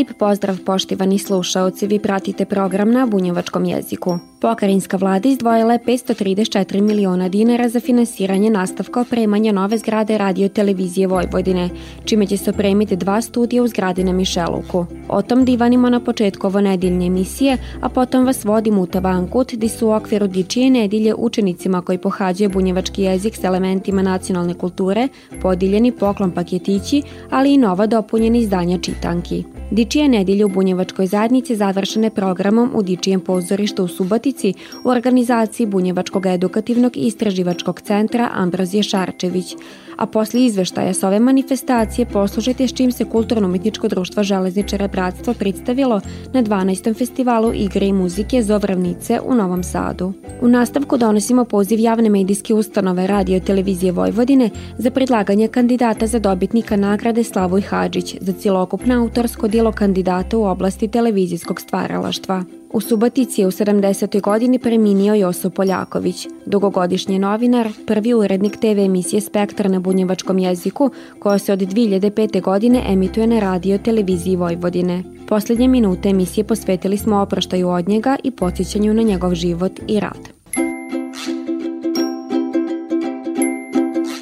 Lip pozdrav poštivani slušaoci, vi pratite program na bunjevačkom jeziku. Pokrajinska vlada izdvojila je 534 miliona dinara za finansiranje nastavka opremanja nove zgrade radio televizije Vojvodine, čime će se opremiti dva studija u zgradi na Mišeluku. O tom divanimo na početku ovo nedeljne emisije, a potom vas vodim u Tabankut, di su u okviru Dičije nedelje učenicima koji pohađaju bunjevački jezik s elementima nacionalne kulture, podijeljeni poklon paketići, ali i nova dopunjena izdanja čitanki. Dičije nedelje u Bunjevačkoj zajednici završene programom u Dičijem pozorištu u Subatici u organizaciji Bunjevačkog edukativnog i istraživačkog centra Ambrozije Šarčević, a posle izveštaja sa ove manifestacije poslušajte s čim se Kulturno-umetničko društvo Železničara Bratstvo predstavilo na 12. festivalu igre i muzike Zovravnice u Novom Sadu. U nastavku donosimo poziv javne medijske ustanove Radio Televizije Vojvodine za predlaganje kandidata za dobitnika nagrade Slavoj Hadžić za cilokupno autorsko dijelo kandidata u oblasti televizijskog stvaralaštva. U Subatici je u 70. godini preminio Joso Poljaković, dugogodišnji novinar, prvi urednik TV emisije Spektar na bunjevačkom jeziku, koja se od 2005. godine emituje na radio televiziji Vojvodine. Poslednje minute emisije posvetili smo oproštaju od njega i podsjećanju na njegov život i rad.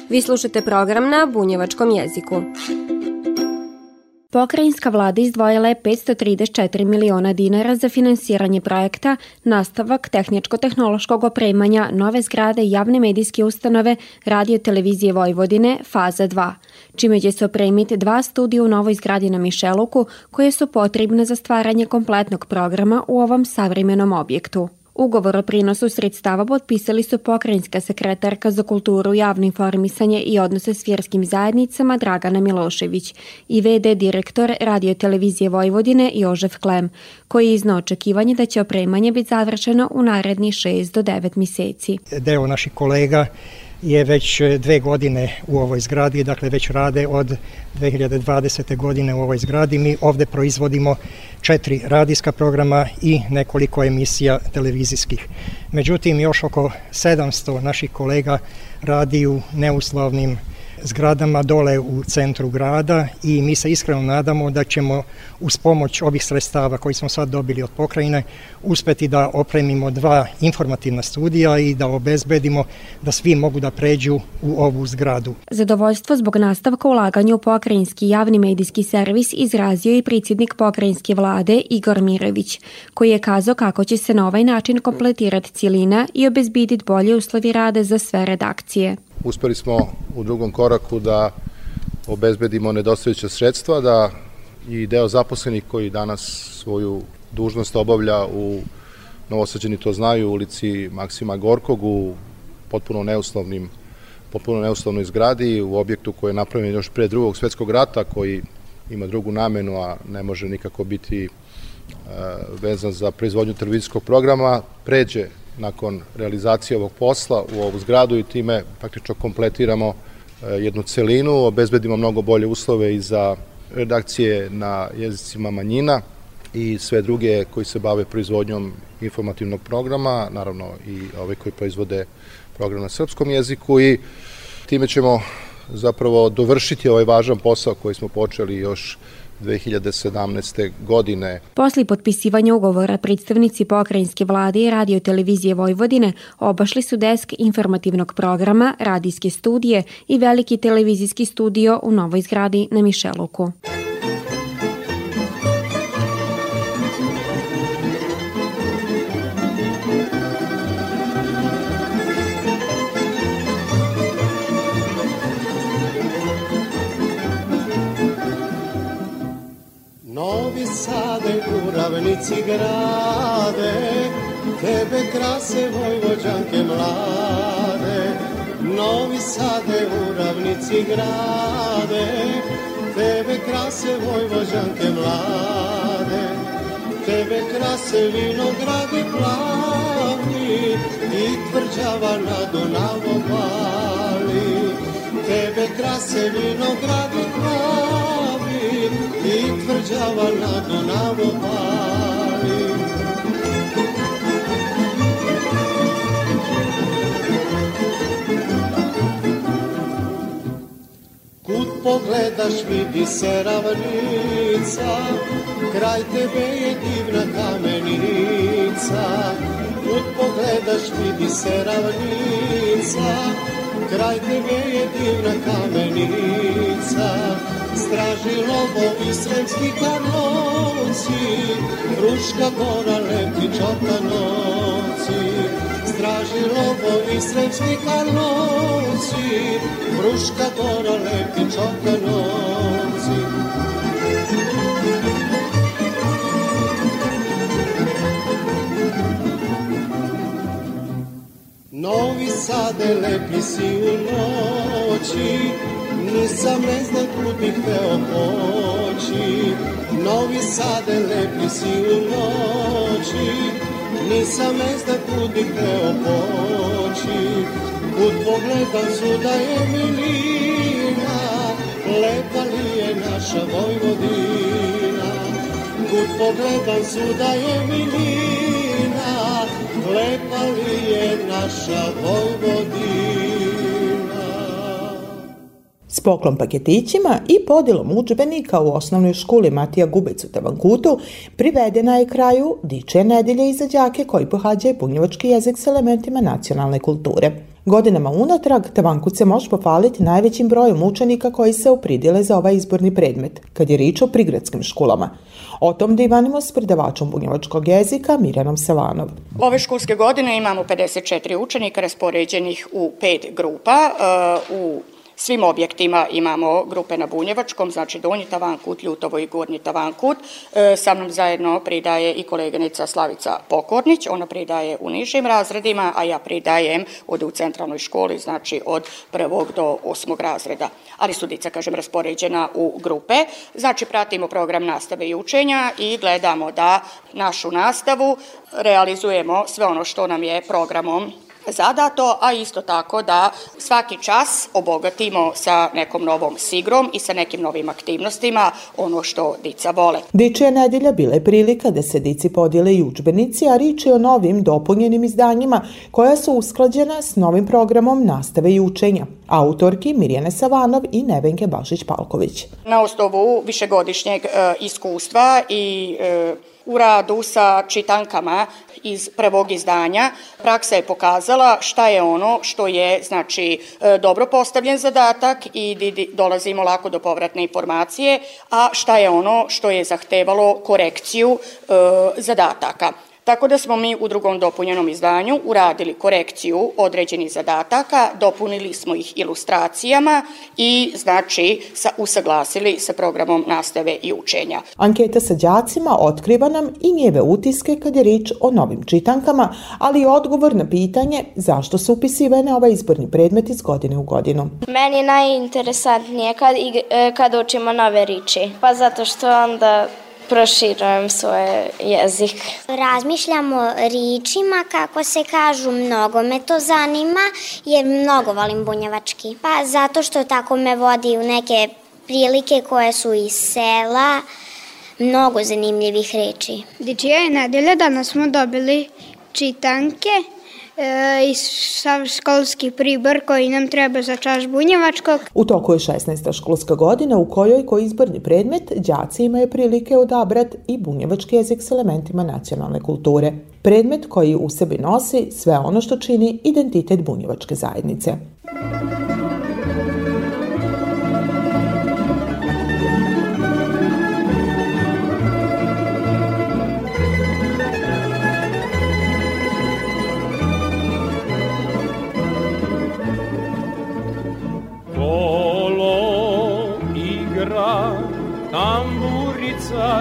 Vi slušate program na bunjevačkom jeziku. Pokrajinska vlada izdvojila je 534 miliona dinara za finansiranje projekta nastavak tehničko-tehnološkog opremanja nove zgrade javne medijske ustanove Radio Televizije Vojvodine faza 2, čime će se opremiti dva studija u novoj zgradi na Mišeluku koje su potrebne za stvaranje kompletnog programa u ovom savremenom objektu. Ugovor o prinosu sredstava potpisali su pokrajinska sekretarka za kulturu, javno informisanje i odnose s vjerskim zajednicama Dragana Milošević i VD direktor Radio Televizije Vojvodine Jožef Klem, koji je iznao očekivanje da će opremanje biti završeno u naredni 6 do 9 meseci. Deo naših kolega je već dve godine u ovoj zgradi, dakle već rade od 2020. godine u ovoj zgradi. Mi ovde proizvodimo četiri radijska programa i nekoliko emisija televizijskih. Međutim, još oko 700 naših kolega radi u neuslovnim zgradama dole u centru grada i mi se iskreno nadamo da ćemo uz pomoć ovih sredstava koji smo sad dobili od pokrajine uspeti da opremimo dva informativna studija i da obezbedimo da svi mogu da pređu u ovu zgradu. Zadovoljstvo zbog nastavka ulaganja u pokrajinski javni medijski servis izrazio i predsjednik pokrajinske vlade Igor Mirović, koji je kazao kako će se na ovaj način kompletirati cijelina i obezbiditi bolje uslovi rade za sve redakcije uspeli smo u drugom koraku da obezbedimo nedostajuća sredstva, da i deo zaposlenih koji danas svoju dužnost obavlja u Novosađeni to znaju, u ulici Maksima Gorkog, u potpuno neuslovnim potpuno neuslovnoj zgradi, u objektu koji je napravljen još pre drugog svetskog rata, koji ima drugu namenu, a ne može nikako biti e, vezan za proizvodnju televizijskog programa, pređe nakon realizacije ovog posla u ovu zgradu i time praktično kompletiramo e, jednu celinu, obezbedimo mnogo bolje uslove i za redakcije na jezicima manjina i sve druge koji se bave proizvodnjom informativnog programa, naravno i ove koji proizvode program na srpskom jeziku i time ćemo zapravo dovršiti ovaj važan posao koji smo počeli još 2017. godine. Posle potpisivanja ugovora predstavnici pokrajinske vlade i radio televizije Vojvodine obašli su desk informativnog programa, radijske studije i veliki televizijski studio u novoj zgradi na Mišeluku. Ravnici grade, tebe krase vojvođanke mlade. Novi Sade u ravnici grade, tebe krase vojvođanke mlade. tebe krase vinogradi plavi i tvrđava na Dunavu vali. Tebe krase vinogradi plavi i tvrđava na Dunavu vali. Kud pogledaš vidi se ravnica, kraj tebe je divna kamenica. Kud pogledaš vidi se ravnica, kraj tebe je divna kamenica. Straži lobo i sremski karlovci, Ruška gora lepi čotanovci. Straži lobo i sremski karlovci, Ruška gora lepi čotanovci. Novi Sade lepi si u noći, nisam ne znam kud bih teo poći. Novi Sade lepi si u noći, nisam ne znam kud bih teo poći. Kud pogledam suda je milina, lepa li je naša Vojvodina. Kud pogledam suda je milina, lepa li je naša Vojvodina. S poklon paketićima i podilom učbenika u osnovnoj školi Matija Gubec u Tavankutu privedena je kraju Diče nedelje i za đake koji pohađaju bunjevački jezik s elementima nacionalne kulture. Godinama unatrag Tavankut se može pohvaliti najvećim brojem učenika koji se upridile za ovaj izborni predmet, kad je rič o prigradskim školama. O tom divanimo s predavačom bunjevačkog jezika Mirjanom Selanov. Ove školske godine imamo 54 učenika raspoređenih u pet grupa. Uh, u svim objektima imamo grupe na Bunjevačkom, znači Donji Tavankut, Ljutovo i Gornji Tavankut. E, sa mnom zajedno pridaje i koleginica Slavica Pokornić, ona pridaje u nižim razredima, a ja pridajem od u centralnoj školi, znači od prvog do osmog razreda. Ali su dica, kažem, raspoređena u grupe. Znači, pratimo program nastave i učenja i gledamo da našu nastavu realizujemo sve ono što nam je programom zadato, a isto tako da svaki čas obogatimo sa nekom novom sigrom i sa nekim novim aktivnostima ono što dica vole. Dičija nedelja bila je prilika da se dici podijele i učbenici, a rič je o novim dopunjenim izdanjima koja su usklađena s novim programom nastave i učenja. Autorki Mirjane Savanov i Nevenke Bašić-Palković. Na osnovu višegodišnjeg e, iskustva i e, u radu sa čitankama iz prvog izdanja. Praksa je pokazala šta je ono što je znači e, dobro postavljen zadatak i dolazimo lako do povratne informacije, a šta je ono što je zahtevalo korekciju e, zadataka. Tako da smo mi u drugom dopunjenom izdanju uradili korekciju određenih zadataka, dopunili smo ih ilustracijama i znači sa, usaglasili sa programom nastave i učenja. Anketa sa đacima otkriva nam i njeve utiske kad je rič o novim čitankama, ali i odgovor na pitanje zašto su upisivane ovaj izborni predmet iz godine u godinu. Meni je najinteresantnije kad, e, kad učimo nove riči, pa zato što onda proširujem svoj jezik. Razmišljamo ričima, kako se kažu, mnogo me to zanima, jer mnogo volim bunjevački. Pa zato što tako me vodi u neke prilike koje su iz sela, mnogo zanimljivih reči. Dičija je nedelja, danas smo dobili čitanke e, sav školski pribor koji nam treba za čaš bunjevačkog. U toku je 16. školska godina u kojoj koji izborni predmet đaci imaju prilike odabrati i bunjevački jezik s elementima nacionalne kulture. Predmet koji u sebi nosi sve ono što čini identitet bunjevačke zajednice. tamburica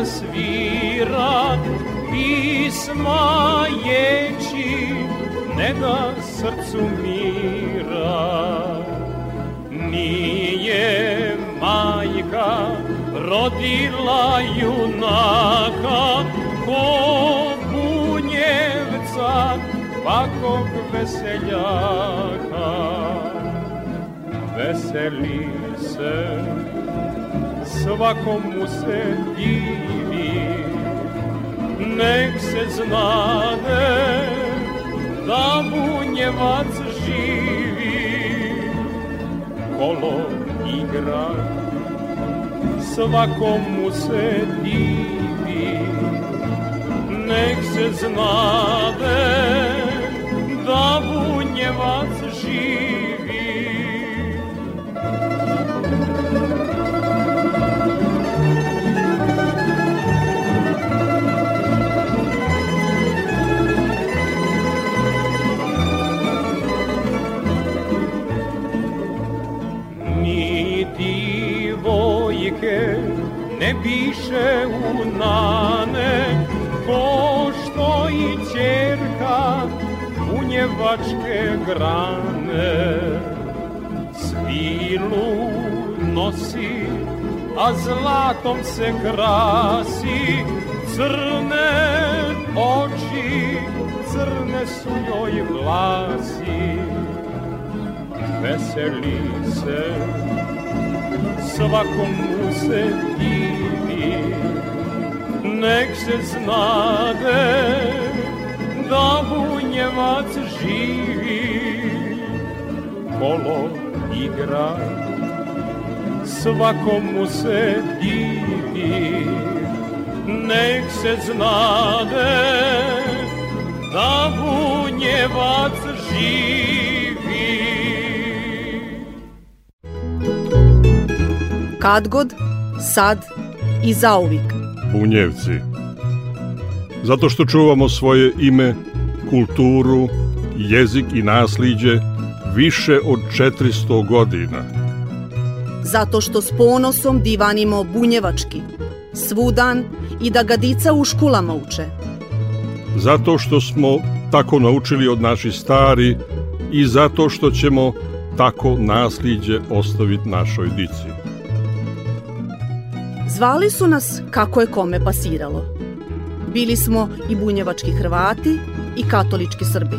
svira Pisma ječi ne da srcu mira. Nije majka rodila junaka Ko bunjevca pakog veseljaka. Veseli se svakomu se divi nek se znade da bunjevac živi. Kolo igra svakomu se divi. Nek se znade da bunjevac živi ne biše u nane ko što i čerka bunjevačke grane. Svilu nosi a zlatom se krasi crne oči crne su joj vlasi veseli se svakom mu se divi nek se znade da bunjevac živi. Kolo igra svakom mu se divi nek se znade da bunjevac živi Kad god, sad i zauvik. Bunjevci. Zato što čuvamo svoje ime, kulturu, jezik i nasliđe više od 400 godina. Zato što s ponosom divanimo bunjevački, svudan i da ga dica u školama uče. Zato što smo tako naučili od naših stari i zato što ćemo tako nasliđe ostaviti našoj dici. Zvali su nas kako je kome pasiralo. Bili smo i bunjevački Hrvati i katolički Srbi.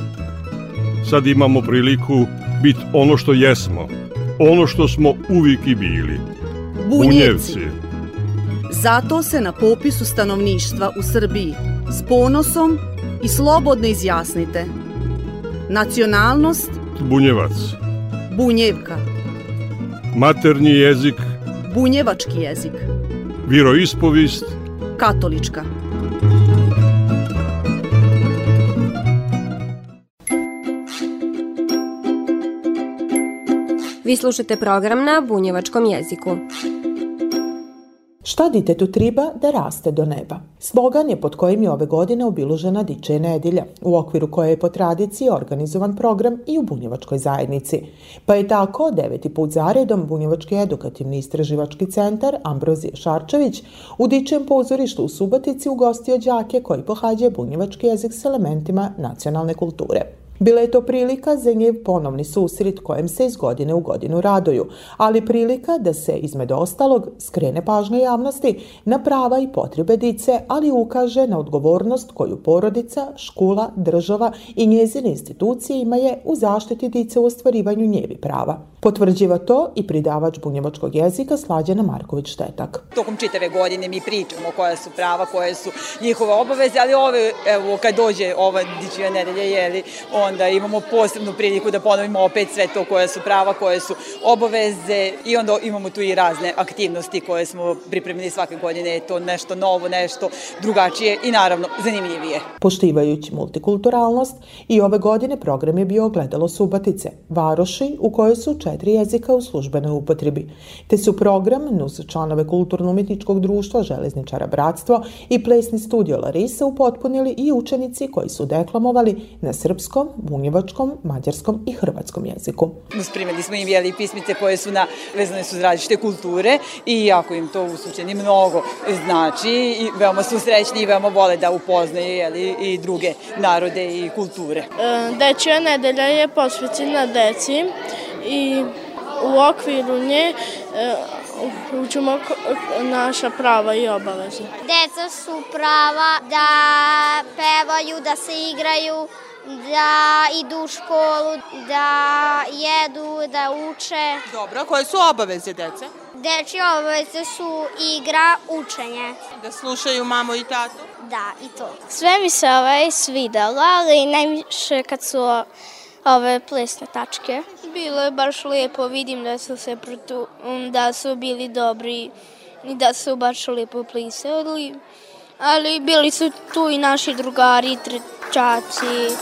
Sad imamo priliku biti ono što jesmo, ono što smo uvijek i bili. Bunjevci. Zato se na popisu stanovništva u Srbiji s ponosom i slobodno izjasnite. Nacionalnost Bunjevac. Bunjevka, Maternji jezik, bunjevački jezik, viroispovist, katolička. Vi slušate program na bunjevačkom jeziku. Šta ditetu triba da raste do neba? Slogan je pod kojim je ove godine obilužena Diče nedjelja, u okviru koje je po tradiciji organizovan program i u Bunjevačkoj zajednici. Pa je tako deveti put zaredom Bunjevački edukativni istraživački centar Ambrozije Šarčević u Dičem pozorištu u Subotici ugostio đake koji pohađaju bunjevački jezik s elementima nacionalne kulture. Bila je to prilika za njev ponovni susret kojem se iz godine u godinu raduju, ali prilika da se, između ostalog, skrene pažnja javnosti na prava i potrebe dice, ali ukaže na odgovornost koju porodica, škola, država i njezine institucije imaju u zaštiti dice u ostvarivanju njevi prava. Potvrđiva to i pridavač bunjevačkog jezika Slađana Marković-Štetak. Tokom čitave godine mi pričamo koja su prava, koje su njihove obaveze, ali ove, evo, kad dođe ova dičija nedelja, jeli, onda imamo posebnu priliku da ponovimo opet sve to koje su prava, koje su obaveze i onda imamo tu i razne aktivnosti koje smo pripremili svake godine, je to nešto novo, nešto drugačije i naravno zanimljivije. Poštivajući multikulturalnost i ove godine program je bio ogledalo Subatice, varoši u kojoj su četiri jezika u službenoj upotrebi, te su program nus članove kulturno-umjetničkog društva Železničara Bratstvo i plesni studio Larisa upotpunili i učenici koji su deklamovali na srpskom, bunjevačkom, mađarskom i hrvatskom jeziku. Spremili smo im jeli pismice koje su na, vezane su različite kulture i jako im to u mnogo znači i veoma su srećni i veoma vole da upoznaju jeli, i druge narode i kulture. Dečija nedelja je posvećena deci i u okviru nje učimo naša prava i obaveze. Deca su prava da pevaju, da se igraju, da idu u školu, da jedu, da uče. Dobro, koje su obaveze dece? Dečje obaveze su igra, učenje. Da slušaju mamu i tatu? Da, i to. Sve mi se ovaj svidalo, ali najviše kad su ove plesne tačke. Bilo je baš lepo, vidim da su se protu, da su bili dobri i da su baš lepo plisali. Ali bili su tu i naši drugari, trečaci.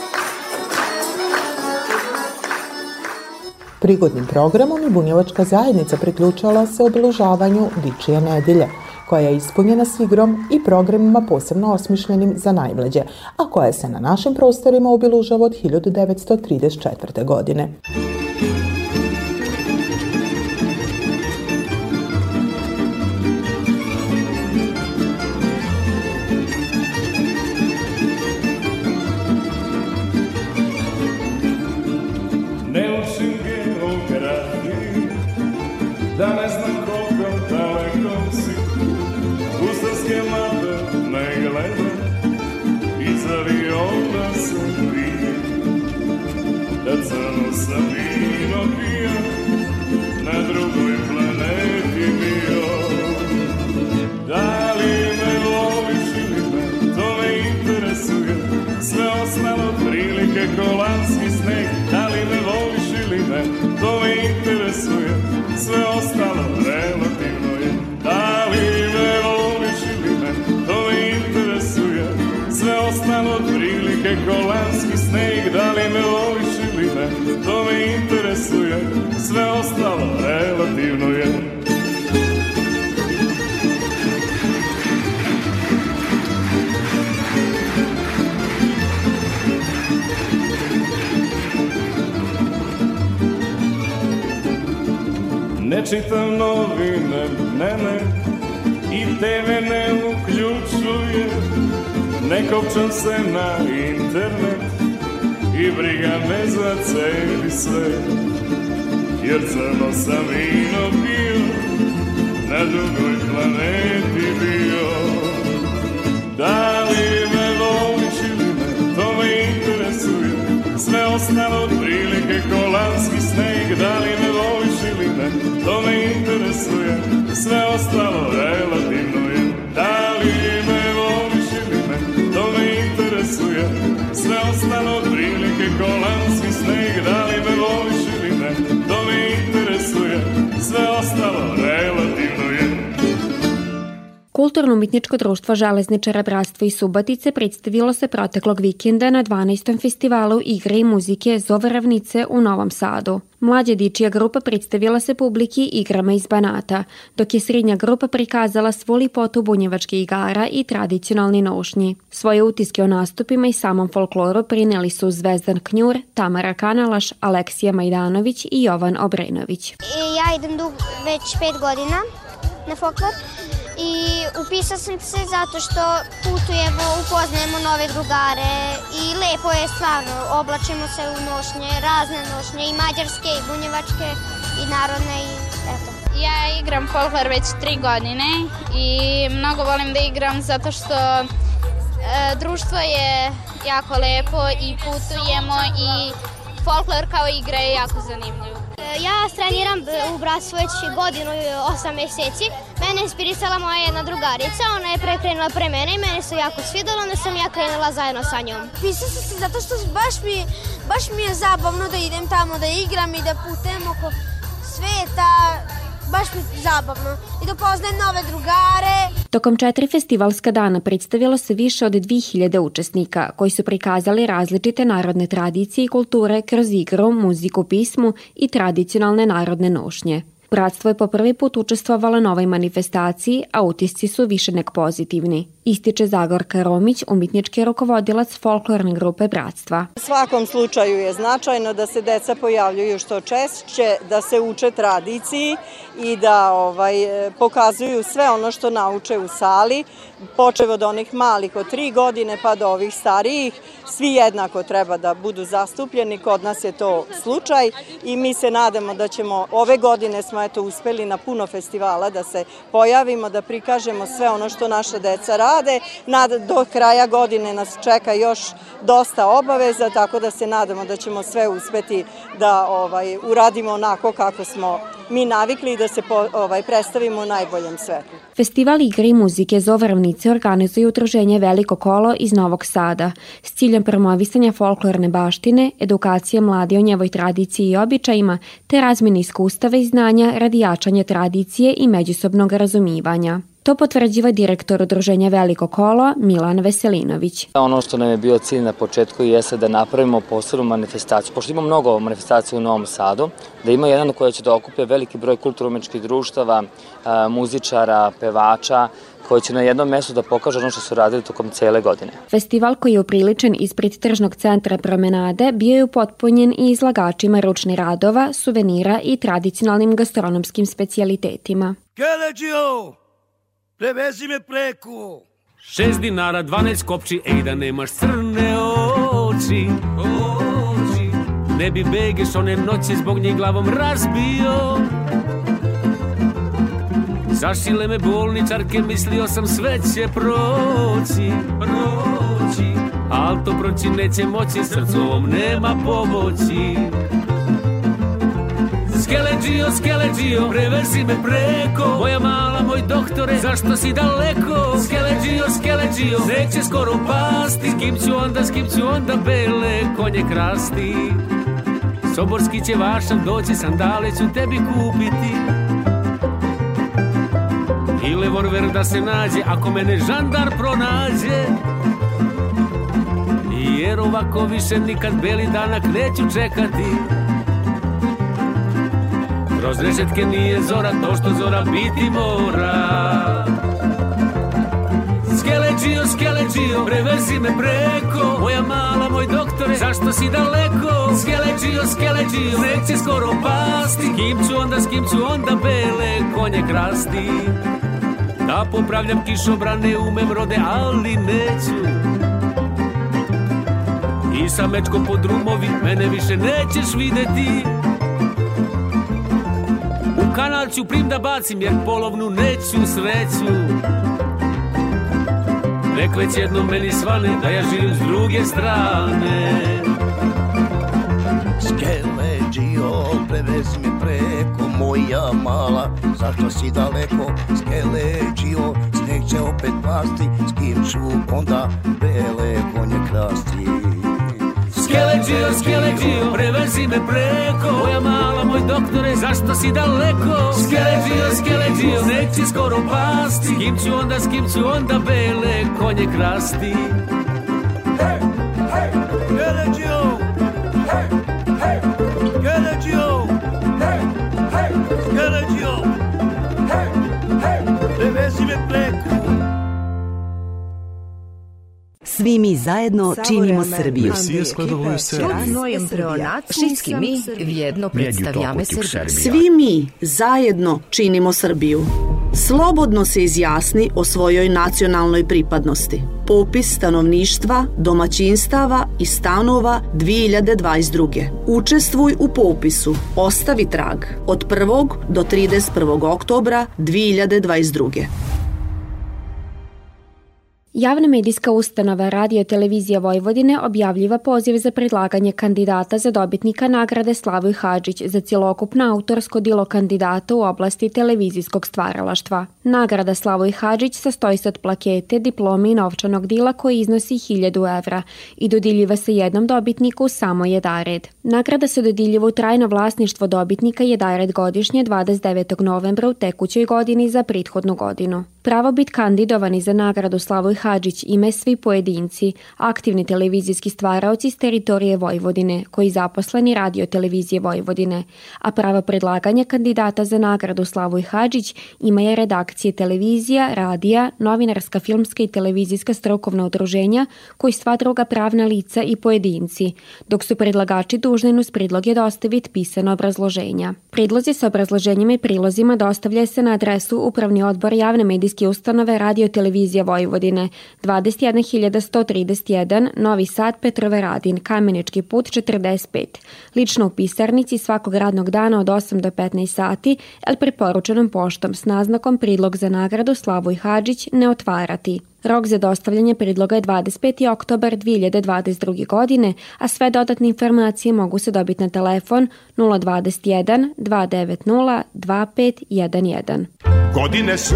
Prigodnim programom i bunjevačka zajednica priključala se obeležavanju Dičija nedelja, koja je ispunjena s igrom i programima posebno osmišljenim za najmlađe, a koja se na našim prostorima obilužava od 1934. godine. Čitam novine, ne, ne, i TV ne uključuje, ne kopčam se na internet i briga me za sve, jer crno sam vino pio, na drugoj planeti bio. Da li me voliš ili ne, to me interesuje, sve ostalo prilike kolanski sneg, da li me voliš ili ne, to me interesuje, sve ostalo relativno je. Da interesuje, sve ostalo prilike kolanski sneg, Kulturno-umetničko društvo Železničara Bratstvo i Subatice predstavilo se proteklog vikenda na 12. festivalu igre i muzike Zovravnice u Novom Sadu. Mlađa dičija grupa predstavila se publiki igrama iz Banata, dok je srednja grupa prikazala svu lipotu bunjevačkih igara i tradicionalni nošnji. Svoje utiske o nastupima i samom folkloru prineli su Zvezdan Knjur, Tamara Kanalaš, Aleksija Majdanović i Jovan Obrenović. Ja idem dug već pet godina na folklor i upisao sam se zato što putujemo, upoznajemo nove drugare i lepo je stvarno, oblačimo se u nošnje, razne nošnje i mađarske i bunjevačke i narodne i eto. Ja igram folklor već tri godine i mnogo volim da igram zato što e, društvo je jako lepo i putujemo i folklor kao igra je jako zanimljiv. Ja treniram u Bratstvu već godinu i osam meseci. Mene je inspirisala moja jedna drugarica, ona je prekrenula pre mene i mene se jako svidalo, onda sam ja krenula zajedno sa njom. Pisao sam se zato što baš mi, baš mi je zabavno da idem tamo da igram i da putem oko sveta, baš mi je zabavno i da poznajem nove drugare. Tokom četiri festivalska dana predstavilo se više od 2000 učesnika koji su prikazali različite narodne tradicije i kulture kroz igru, muziku, pismu i tradicionalne narodne nošnje. Bratstvo je po prvi put učestvovalo na ovoj manifestaciji, a utisci su više nek pozitivni. Ističe Zagorka Romić, umjetnički rukovodilac folklorne grupe Bratstva. U svakom slučaju je značajno da se deca pojavljuju što češće, da se uče tradiciji i da ovaj, pokazuju sve ono što nauče u sali, počevo od onih malih od tri godine pa do ovih starijih. Svi jednako treba da budu zastupljeni, kod nas je to slučaj i mi se nadamo da ćemo, ove godine smo eto uspeli na puno festivala da se pojavimo, da prikažemo sve ono što naša deca rade. Nad, do kraja godine nas čeka još dosta obaveza, tako da se nadamo da ćemo sve uspeti da ovaj, uradimo onako kako smo mi navikli da se po, ovaj, predstavimo u najboljem svetlu. Festival igre i muzike Zovravnice organizuje udruženje Veliko kolo iz Novog Sada s ciljem promovisanja folklorne baštine, edukacije mladi o njevoj tradiciji i običajima, te razmene iskustava i znanja radi jačanja tradicije i međusobnog razumivanja. To potvrđiva direktor udruženja Veliko kolo Milan Veselinović. Ono što nam je bio cilj na početku jeste da napravimo posebnu manifestaciju, pošto ima mnogo manifestacija u Novom Sadu, da ima jedan koja će da okupe veliki broj kulturomečkih društava, muzičara, pevača, koji će na jednom mestu da pokažu ono što su radili tokom cele godine. Festival koji je upriličen ispred tržnog centra promenade bio je upotpunjen i izlagačima ručnih radova, suvenira i tradicionalnim gastronomskim specijalitetima. Keleđio! Prevezi me preko. Šest dinara, 12 kopči, ej da nemaš crne oči. oči. Ne bi begeš one noći zbog njih glavom razbio. Zašile me bolničarke, mislio sam sve će proći, proći. Al to proći neće moći, srcu ovom nema pomoći. Skeleđio, skeleđio, prevezi me preko. Moja mala, moj doktore, zašto si daleko? Skeleđio, skeleđio, neće skoro pasti. S kim ću onda, s kim ću onda bele konje krasti? Soborski će vašan doći, sandale ću tebi kupiti. I levorver da se nađe, ako mene žandar pronađe. Jer ovako više nikad beli danak neću čekati Kroz rešetke nije zora to što zora biti mora. Skeleđio, skeleđio, prevezi me preko. Moja mala, moj doktore, zašto si daleko? Skeleđio, skeleđio, neće skoro pasti. Kim ću onda, s kim ću onda bele konje krasti? Da popravljam kišobrane, umem rode, ali neću. I sa mečkom po drumovi, mene više nećeš videti kanal ću prim da bacim jer polovnu neću sreću. Nek već jednom meni svane da ja živim s druge strane. Skeleđio, prevezi me preko moja mala Zašto si daleko, skeleđio, sneg će opet pasti S kim ću onda bele konje krasti Skeleđio, skeleđio, prevezi me preko. Moja mala, moj doktore, zašto si daleko? Skeleđio, skeleđio, neće skoro pasti. S kim ću onda, s kim ću onda bele konje krasti Svi mi zajedno činimo Srbiju. Всички ми вjedно представяме Srbiju. Svi mi zajedno činimo Srbiju. Slobodno se izjasni o svojoj nacionalnoj pripadnosti. Popis stanovništva, domaćinstava i stanova 2022. Učestvuj u popisu. Ostavi trag od 1. do 31. oktobra 2022. Javna medijska ustanova Radio Televizija Vojvodine objavljiva poziv za predlaganje kandidata za dobitnika nagrade Slavoj Hadžić za cjelokupno autorsko dilo kandidata u oblasti televizijskog stvaralaštva. Nagrada Slavoj Hadžić sastoji se od plakete, diplome i novčanog dila koji iznosi 1000 evra i dodiljiva se jednom dobitniku samo jedared. Nagrada se dodiljiva u trajno vlasništvo dobitnika jedared godišnje 29. novembra u tekućoj godini za prethodnu godinu. Pravo bit kandidovani za nagradu Slavoj Hadžić ime svi pojedinci, aktivni televizijski stvaraoci s teritorije Vojvodine, koji zaposleni radio televizije Vojvodine, a pravo predlaganja kandidata za nagradu Slavoj Hadžić ima je redakcije televizija, radija, novinarska, filmska i televizijska strukovna udruženja, koji sva druga pravna lica i pojedinci, dok su predlagači dužni uz predloge dostaviti pisano obrazloženja. Predlozi sa obrazloženjima i prilozima dostavljaju se na adresu Upravni odbor javne medijske medijske ustanove Radio Televizija Vojvodine 21131, Novi Sad, Petrove Radin, Kamenički put 45. Lično u pisarnici svakog radnog dana od 8 do 15 sati, el preporučenom poštom s naznakom pridlog za nagradu Slavoj Hadžić ne otvarati. Rok za dostavljanje predloga je 25. oktobar 2022. godine, a sve dodatne informacije mogu se dobiti na telefon 021 290 2511. Godine su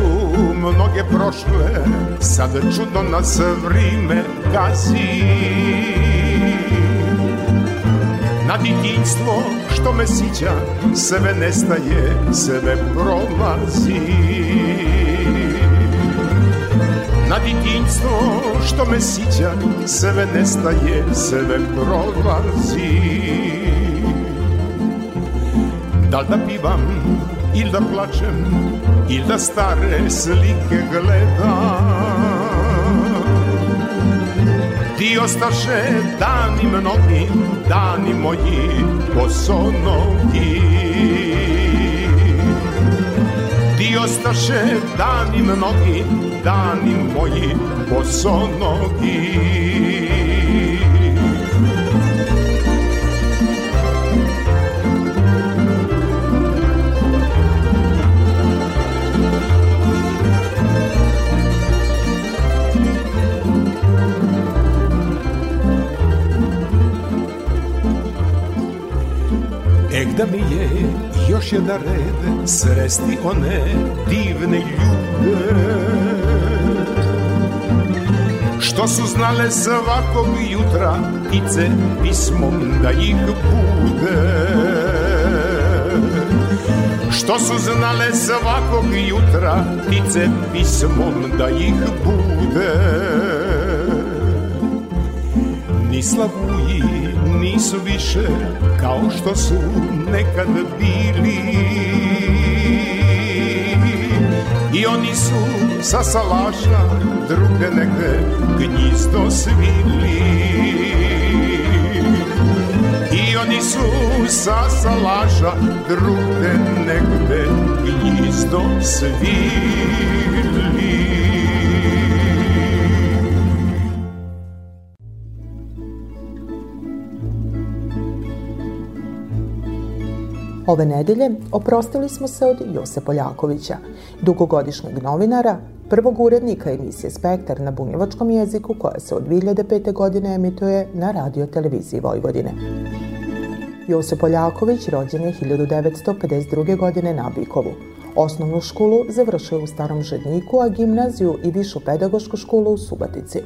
mnoge prošle, sad čudno nas vrime gazi. Na ditinstvo što me sića, sve nestaje, sve prolazi. Na ditinstvo što me sića, sve nestaje, sve prolazi. Da li da pivam ili da plačem, ili da stare slike gledam. Ti ostaše dani mnogi, dani moji bosonogi. Ti ostaše dani mnogi, dani moji bosonogi. Ek da mi je još jedan red sresti one divne ljude Što su znale svakog jutra ptice pismom da ih bude. Što su znale svakog jutra ptice pismom da ih bude. Ni slavuji nisu više kao što su nekad bili I oni su sa salaša druge neke gnjizdo svili I oni su sa salaša druge negde gnjizdo svili Ove nedelje oprostili smo se od Jose Poljakovića, dugogodišnjeg novinara, prvog urednika emisije Spektar na bunjevačkom jeziku koja se od 2005. godine emituje na radio televiziji Vojvodine. Jose Poljaković rođen je 1952. godine na Bikovu. Osnovnu školu završio u Starom Žedniku, a gimnaziju i višu pedagošku školu u Subatici.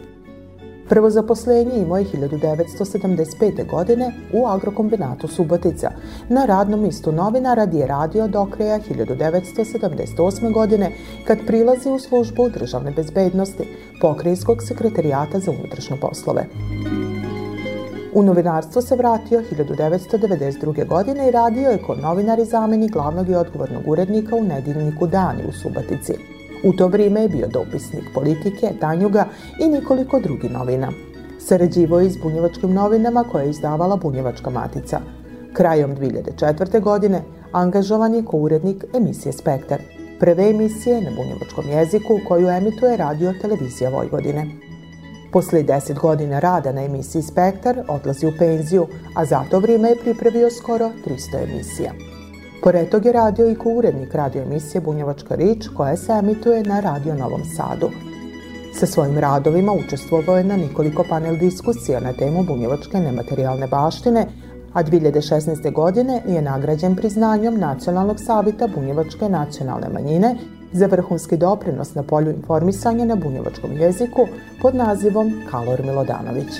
Prvo zaposlenje imao je 1975. godine u agrokombinatu Subotica. Na radnom mistu novinara gdje je radio do kraja 1978. godine kad prilazi u službu državne bezbednosti, pokrijskog sekretarijata za unutrašnje poslove. U novinarstvo se vratio 1992. godine i radio je kao novinar i zamenik glavnog i odgovornog urednika u nedeljniku Dani u Subatici. U to vrijeme je bio dopisnik politike, Tanjuga i nikoliko drugih novina. Sarađivo je s bunjevačkim novinama koje je izdavala Bunjevačka matica. Krajom 2004. godine angažovan je ko urednik emisije Spektar, prve emisije na bunjevačkom jeziku koju emituje radio televizija Vojvodine. Posle 10 godina rada na emisiji Spektar odlazi u penziju, a za to vrijeme je pripravio skoro 300 emisija. Pored tog je radio i ko urednik radio emisije Bunjevačka rič koja se emituje na Radio Novom Sadu. Sa svojim radovima učestvovao je na nikoliko panel diskusija na temu bunjevačke nematerijalne baštine, a 2016. godine je nagrađen priznanjom Nacionalnog savita bunjevačke nacionalne manjine za vrhunski doprinos na polju informisanja na bunjevačkom jeziku pod nazivom Kalor Milodanović.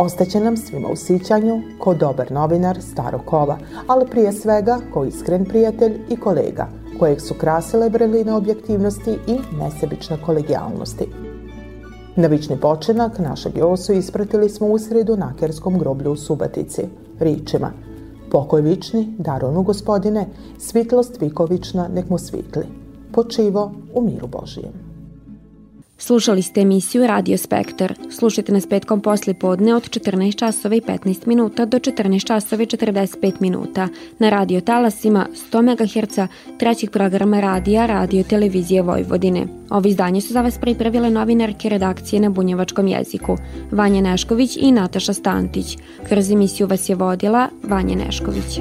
Ostaće nam svima u sićanju ko dobar novinar starog kova, ali prije svega ko iskren prijatelj i kolega, kojeg su krasile vrline objektivnosti i nesebične kolegijalnosti. Na vični počinak našeg Josu ispratili smo u sredu na Kerskom groblju u Subatici, ričima Pokoj vični, daronu gospodine, svitlost vikovična nek mu svitli. Počivo u miru Božijem. Slušali ste emisiju Radio Spektar. Slušajte nas petkom posle podne od 14 časova i 15 minuta do 14 časova i 45 minuta na radio talasima 100 MHz trećih programa radija Radio Televizije Vojvodine. Ovo izdanje su za vas pripravile novinarke redakcije na bunjevačkom jeziku Vanja Nešković i Nataša Stantić. Kroz emisiju vas je vodila Vanja Nešković.